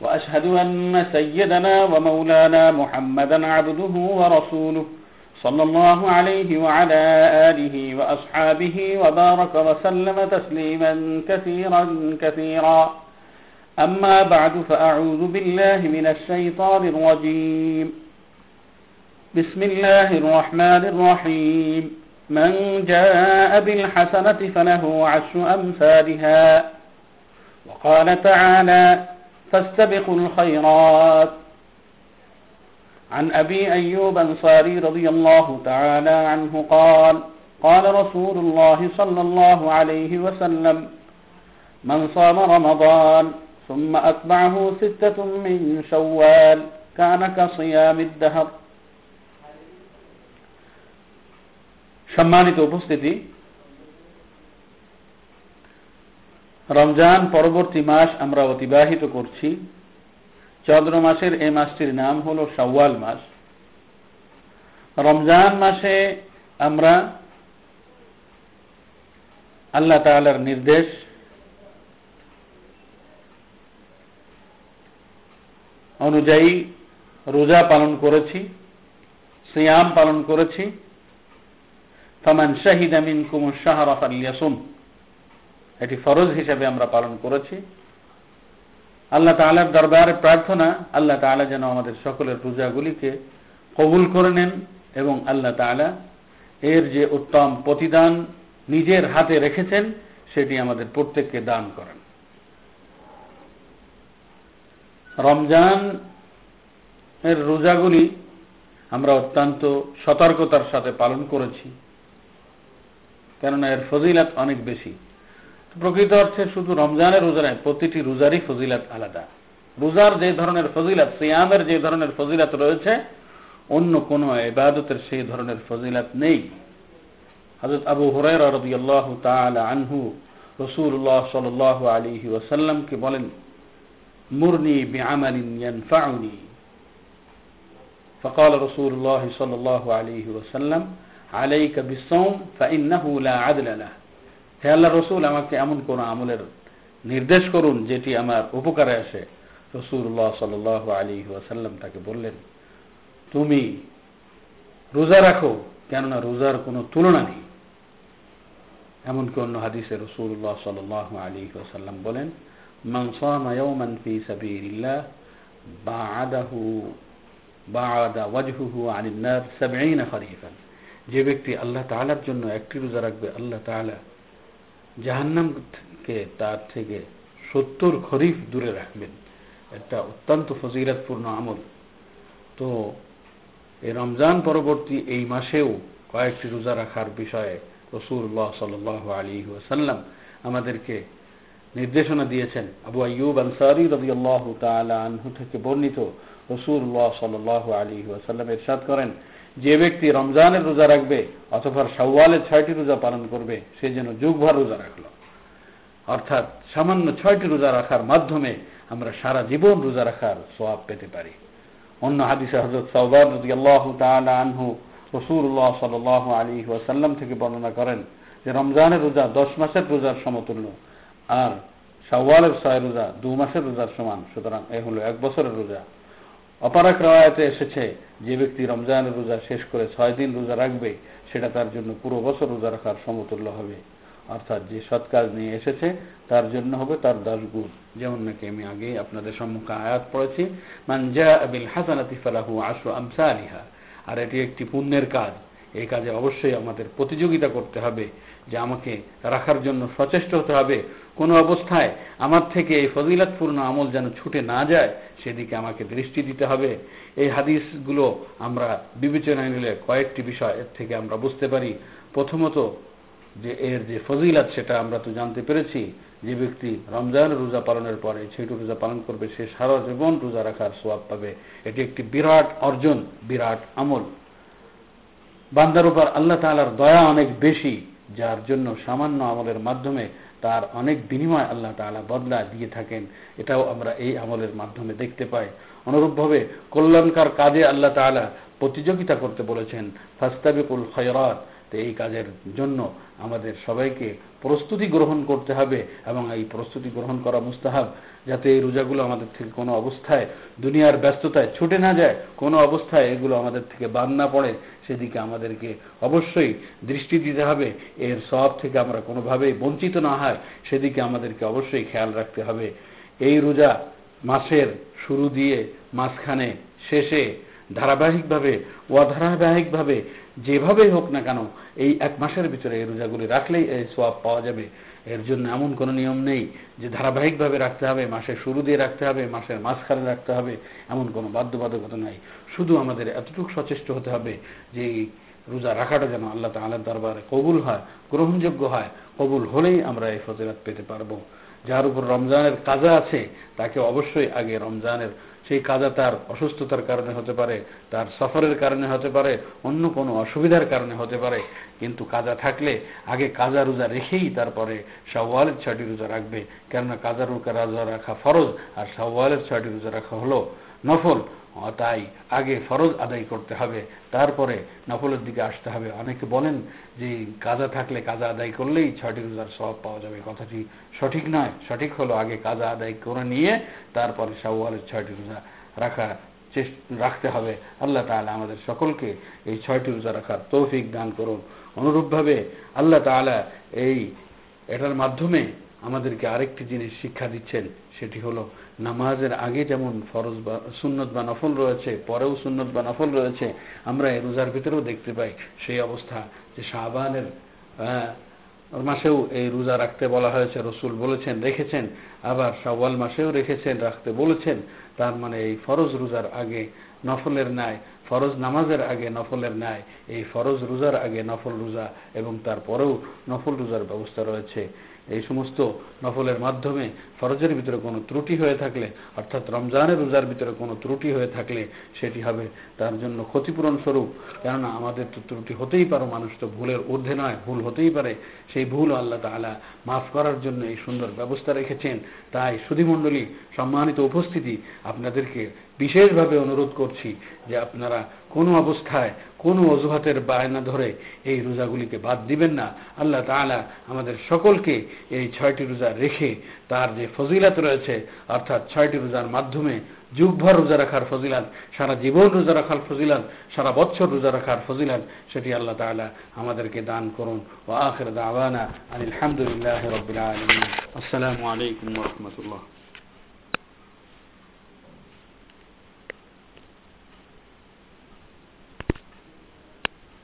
وأشهد أن سيدنا ومولانا محمدا عبده ورسوله صلى الله عليه وعلى آله وأصحابه وبارك وسلم تسليما كثيرا كثيرا. أما بعد فأعوذ بالله من الشيطان الرجيم. بسم الله الرحمن الرحيم. من جاء بالحسنة فله عشر أمثالها. وقال تعالى فاستبقوا الخيرات عن أبي أيوب أنصاري رضي الله تعالى عنه قال قال رسول الله صلى الله عليه وسلم من صام رمضان ثم أتبعه ستة من شوال كان كصيام الدهر সম্মানিত উপস্থিতি রমজান পরবর্তী মাস আমরা অতিবাহিত করছি। চন্দ্র মাসের এই মাসটির নাম হল সাওয়াল মাস। রমজান মাসে আমরা আল্লাহ তালার নির্দেশ, অনুযায়ী রোজা পালন করেছি, সিয়াম পালন করেছি। ফামান শাহিদ আমিন কুমুর শাহরাফ আলিয়াসুম এটি ফরজ হিসেবে আমরা পালন করেছি। আল্লাহ তালার দরবারে প্রার্থনা, আল্লাহ তালা যেন আমাদের সকলের পূজাগুলিকে কবুল করে নেন এবং আল্লাহ তালা এর যে উত্তম প্রতিদান নিজের হাতে রেখেছেন, সেটি আমাদের প্রত্যেককে দান করেন। রমজান এর রোজাগুলি আমরা অত্যন্ত সতর্কতার সাথে পালন করেছি, কেননা এর ফজিলাত অনেক বেশি। প্রকৃত অর্থে শুধু রমজানের রোজা নয় প্রতিটি রোজারই ফজিলাত আলাদা রোজার যে ধরনের ফজিলাত সিয়ামের যে ধরনের ফজিলাত রয়েছে অন্য কোন এবাদতের সেই ধরনের ফজিলাত নেই হজরত আবু হুরায়রা রাদিয়াল্লাহু তাআলা আনহু রাসূলুল্লাহ সাল্লাল্লাহু আলাইহি ওয়াসাল্লামকে বলেন মুরনি বিআমালিন ইয়ানফাউনি فقال رسول الله صلى الله عليه وسلم عليك بالصوم فإنه لا عدل له হে আল্লাহ রসুল, আমাকে এমন কোন আমলের নির্দেশ করুন যেটি আমার উপকারে আসে। রসুল্লাহ সাল আলী ওয়াসাল্লাম তাকে বললেন, তুমি রোজা রাখো, কেননা রোজার কোনো তুলনা নেই। এমনকি অন্য হাদিসে রসুল্লাহ সাল আলী ওসাল্লাম বলেন যে ব্যক্তি আল্লাহ তালার জন্য একটি রোজা রাখবে, আল্লাহ তালা জাহান্নামকে তার থেকে সত্তর খরিফ দূরে রাখবেন। একটা অত্যন্ত ফজিরাতপূর্ণ আমল। তো এই রমজান পরবর্তী এই মাসেও কয়েকটি রোজা রাখার বিষয়ে রসুল্লাহ সাল আলী ওসাল্লাম আমাদেরকে নির্দেশনা দিয়েছেন। আবু আইয়ুব আনসারি রবি আল্লাহ আনহু থেকে বর্ণিত রসুল্লাহ সাল আলী ওসাল্লাম এরশাদ করেন যে ব্যক্তি রমজানের রোজা রাখবে অথবা সাওয়ালের ছয়টি রোজা পালন করবে, সে যেন যুগভর রোজা রাখল। অর্থাৎ সামান্য ছয়টি রোজা রাখার মাধ্যমে আমরা সারা জীবন রোজা রাখার সোয়াব পেতে পারি। অন্য হাদিসে হজরত সৌবাদ আল্লাহ আনহু রসুল্লাহ সাল আলী ওয়াসাল্লাম থেকে বর্ণনা করেন যে রমজানের রোজা দশ মাসের রোজার সমতুল্য আর সাওয়ালের ছয় রোজা দু মাসের রোজার সমান। সুতরাং এ হলো এক বছরের রোজা। অপারাক রায়াতে এসেছে। যে ব্যক্তি রমজানের রোজা শেষ করে ছয় দিন রোজা রাখবে, সেটা তার জন্য পুরো বছর রোজা রাখার সমতুল্য হবে। অর্থাৎ যে সৎ কাজ নিয়ে এসেছে, তার জন্য হবে তার দশ গুণ। যেমন নাকি আমি আগে আপনাদের সম্মুখে আয়াত পড়েছি মানজা আবিল হাসানাতি ফালাহু আশু আমসা আর এটি একটি পুণ্যের কাজ। এই কাজে অবশ্যই আমাদের প্রতিযোগিতা করতে হবে যে আমাকে রাখার জন্য সচেষ্ট হতে হবে। কোনো অবস্থায় আমার থেকে এই ফজিলাতপূর্ণ আমল যেন ছুটে না যায়, সেদিকে আমাকে দৃষ্টি দিতে হবে। এই হাদিসগুলো আমরা বিবেচনায় নিলে কয়েকটি বিষয় এর থেকে আমরা বুঝতে পারি। প্রথমত যে এর যে ফজিলাত, সেটা আমরা তো জানতে পেরেছি। যে ব্যক্তি রমজান রোজা পালনের পরে ছয়টি রোজা পালন করবে, সে সারা জীবন রোজা রাখার সোয়াব পাবে। এটি একটি বিরাট অর্জন, বিরাট আমল। বান্দার উপর আল্লাহ তালার দয়া অনেক বেশি, যার জন্য সামান্য আমলের মাধ্যমে তার অনেক বিনিময় আল্লাহ তালা বদলা দিয়ে থাকেন। এটাও আমরা এই আমলের মাধ্যমে দেখতে পাই। অনুরূপভাবে কল্যাণকার কাজে আল্লাহ তালা প্রতিযোগিতা করতে বলেছেন, ফাস্তাবিকুল খয়রাত তো এই কাজের জন্য আমাদের সবাইকে প্রস্তুতি গ্রহণ করতে হবে এবং এই প্রস্তুতি গ্রহণ করা মুস্তাহাব যাতে এই রোজাগুলো আমাদের থেকে কোনো অবস্থায়, দুনিয়ার ব্যস্ততায় ছুটে না যায়, কোনো অবস্থায় এগুলো আমাদের থেকে বাদ না পড়ে, সেদিকে আমাদেরকে অবশ্যই দৃষ্টি দিতে হবে। এর সব থেকে আমরা কোনোভাবেই বঞ্চিত না হয় সেদিকে আমাদেরকে অবশ্যই খেয়াল রাখতে হবে। এই রোজা মাসের শুরু দিয়ে মাঝখানে শেষে ধারাবাহিকভাবে, অধারাবাহিকভাবে যেভাবেই হোক না কেন, এই এক মাসের ভিতরে এই রোজাগুলি রাখলেই এই সোয়াব পাওয়া যাবে। এর জন্য এমন কোনো নিয়ম নেই যে ধারাবাহিকভাবে রাখতে হবে, মাসের শুরু দিয়ে রাখতে হবে, মাসের মাঝখানে রাখতে হবে, এমন কোনো বাধ্যবাধকতা নাই। শুধু আমাদের এতটুকু সচেষ্ট হতে হবে যে রোজা রাখাটা যেন আল্লাহ তালার দরবারে কবুল হয়, গ্রহণযোগ্য হয়, কবুল হলেই আমরা এই ফজিলাত পেতে পারব। যার উপর রমজানের কাজা আছে, তাকে অবশ্যই আগে রমজানের সেই কাজা তার অসুস্থতার কারণে হতে পারে, তার সফরের কারণে হতে পারে, অন্য কোনো অসুবিধার কারণে হতে পারে। কিন্তু কাজা থাকলে আগে কাজা রোজা রেখেই তারপরে শাওয়ালের ছয়টি রোজা রাখবে। কেননা কাজা রোজা রাখা ফরজ, আর শাওয়ালের ছয়টি রোজা রাখা হলো নফল। তাই আগে ফরজ আদায় করতে হবে। তারপরে নফলের দিকে আসতে হবে। অনেকে বলেন যে কাজা থাকলে কাজা আদায় করলেই ছয়টি রোজার সব পাওয়া যাবে। কথাটি সঠিক নয়। সঠিক হলো আগে কাজা আদায় করে নিয়ে তারপরে শাওয়ালের ছয়টি রোজা রাখা রাখতে হবে। আল্লাহ তালা আমাদের সকলকে এই ছয়টি রোজা রাখার তৌফিক দান করুন। অনুরূপভাবে আল্লাহ তালা এই, এটার মাধ্যমে আমাদেরকে আরেকটি জিনিস শিক্ষা দিচ্ছেন, সেটি হলো নামাজের আগে যেমন ফরজ বা সুন্নত বা নফল রয়েছে, পরেও সুন্নত বা নফল রয়েছে, আমরা এই রোজার ভিতরেও দেখতে পাই সেই অবস্থা যে শাহবানের মাসেও এই রোজা রাখতে বলা হয়েছে, রসুল বলেছেন, রেখেছেন, আবার সওয়াল মাসেও রেখেছেন, রাখতে বলেছেন। তার মানে এই ফরজ রোজার আগে নফলের ন্যায়, ফরজ নামাজের আগে নফলের ন্যায়, এই ফরজ রোজার আগে নফল রোজা এবং তারপরেও নফল রোজার ব্যবস্থা রয়েছে। এই সমস্ত নফলের মাধ্যমে ফরজের ভিতরে কোনো ত্রুটি হয়ে থাকলে, অর্থাৎ রমজানের রোজার ভিতরে কোনো ত্রুটি হয়ে থাকলে সেটি হবে তার জন্য ক্ষতিপূরণ স্বরূপ। কেননা আমাদের তো ত্রুটি হতেই পারো, মানুষ তো ভুলের ঊর্ধ্বে নয়, ভুল হতেই পারে। সেই ভুল আল্লাহ তালা মাফ করার জন্য এই সুন্দর ব্যবস্থা রেখেছেন। তাই সুধীমণ্ডলী সম্মানিত উপস্থিতি আপনাদেরকে বিশেষভাবে অনুরোধ করছি যে আপনারা কোনো অবস্থায় কোনো অজুহাতের বায়না ধরে এই রোজাগুলিকে বাদ দিবেন না। আল্লাহ তালা আমাদের সকলকে এই ছয়টি রোজা রেখে তার যে ফজিলাত রয়েছে, অর্থাৎ ছয়টি রোজার মাধ্যমে যুগভর রোজা রাখার ফজিলাত, সারা জীবন রোজা রাখার ফজিলাত, সারা বছর রোজা রাখার ফজিলাত, সেটি আল্লাহ তালা আমাদেরকে দান করুন। ও আখের দাওয়ানা আলহামদুলিল্লাহ আসসালামু আলাইকুম রহমতুল্লাহ।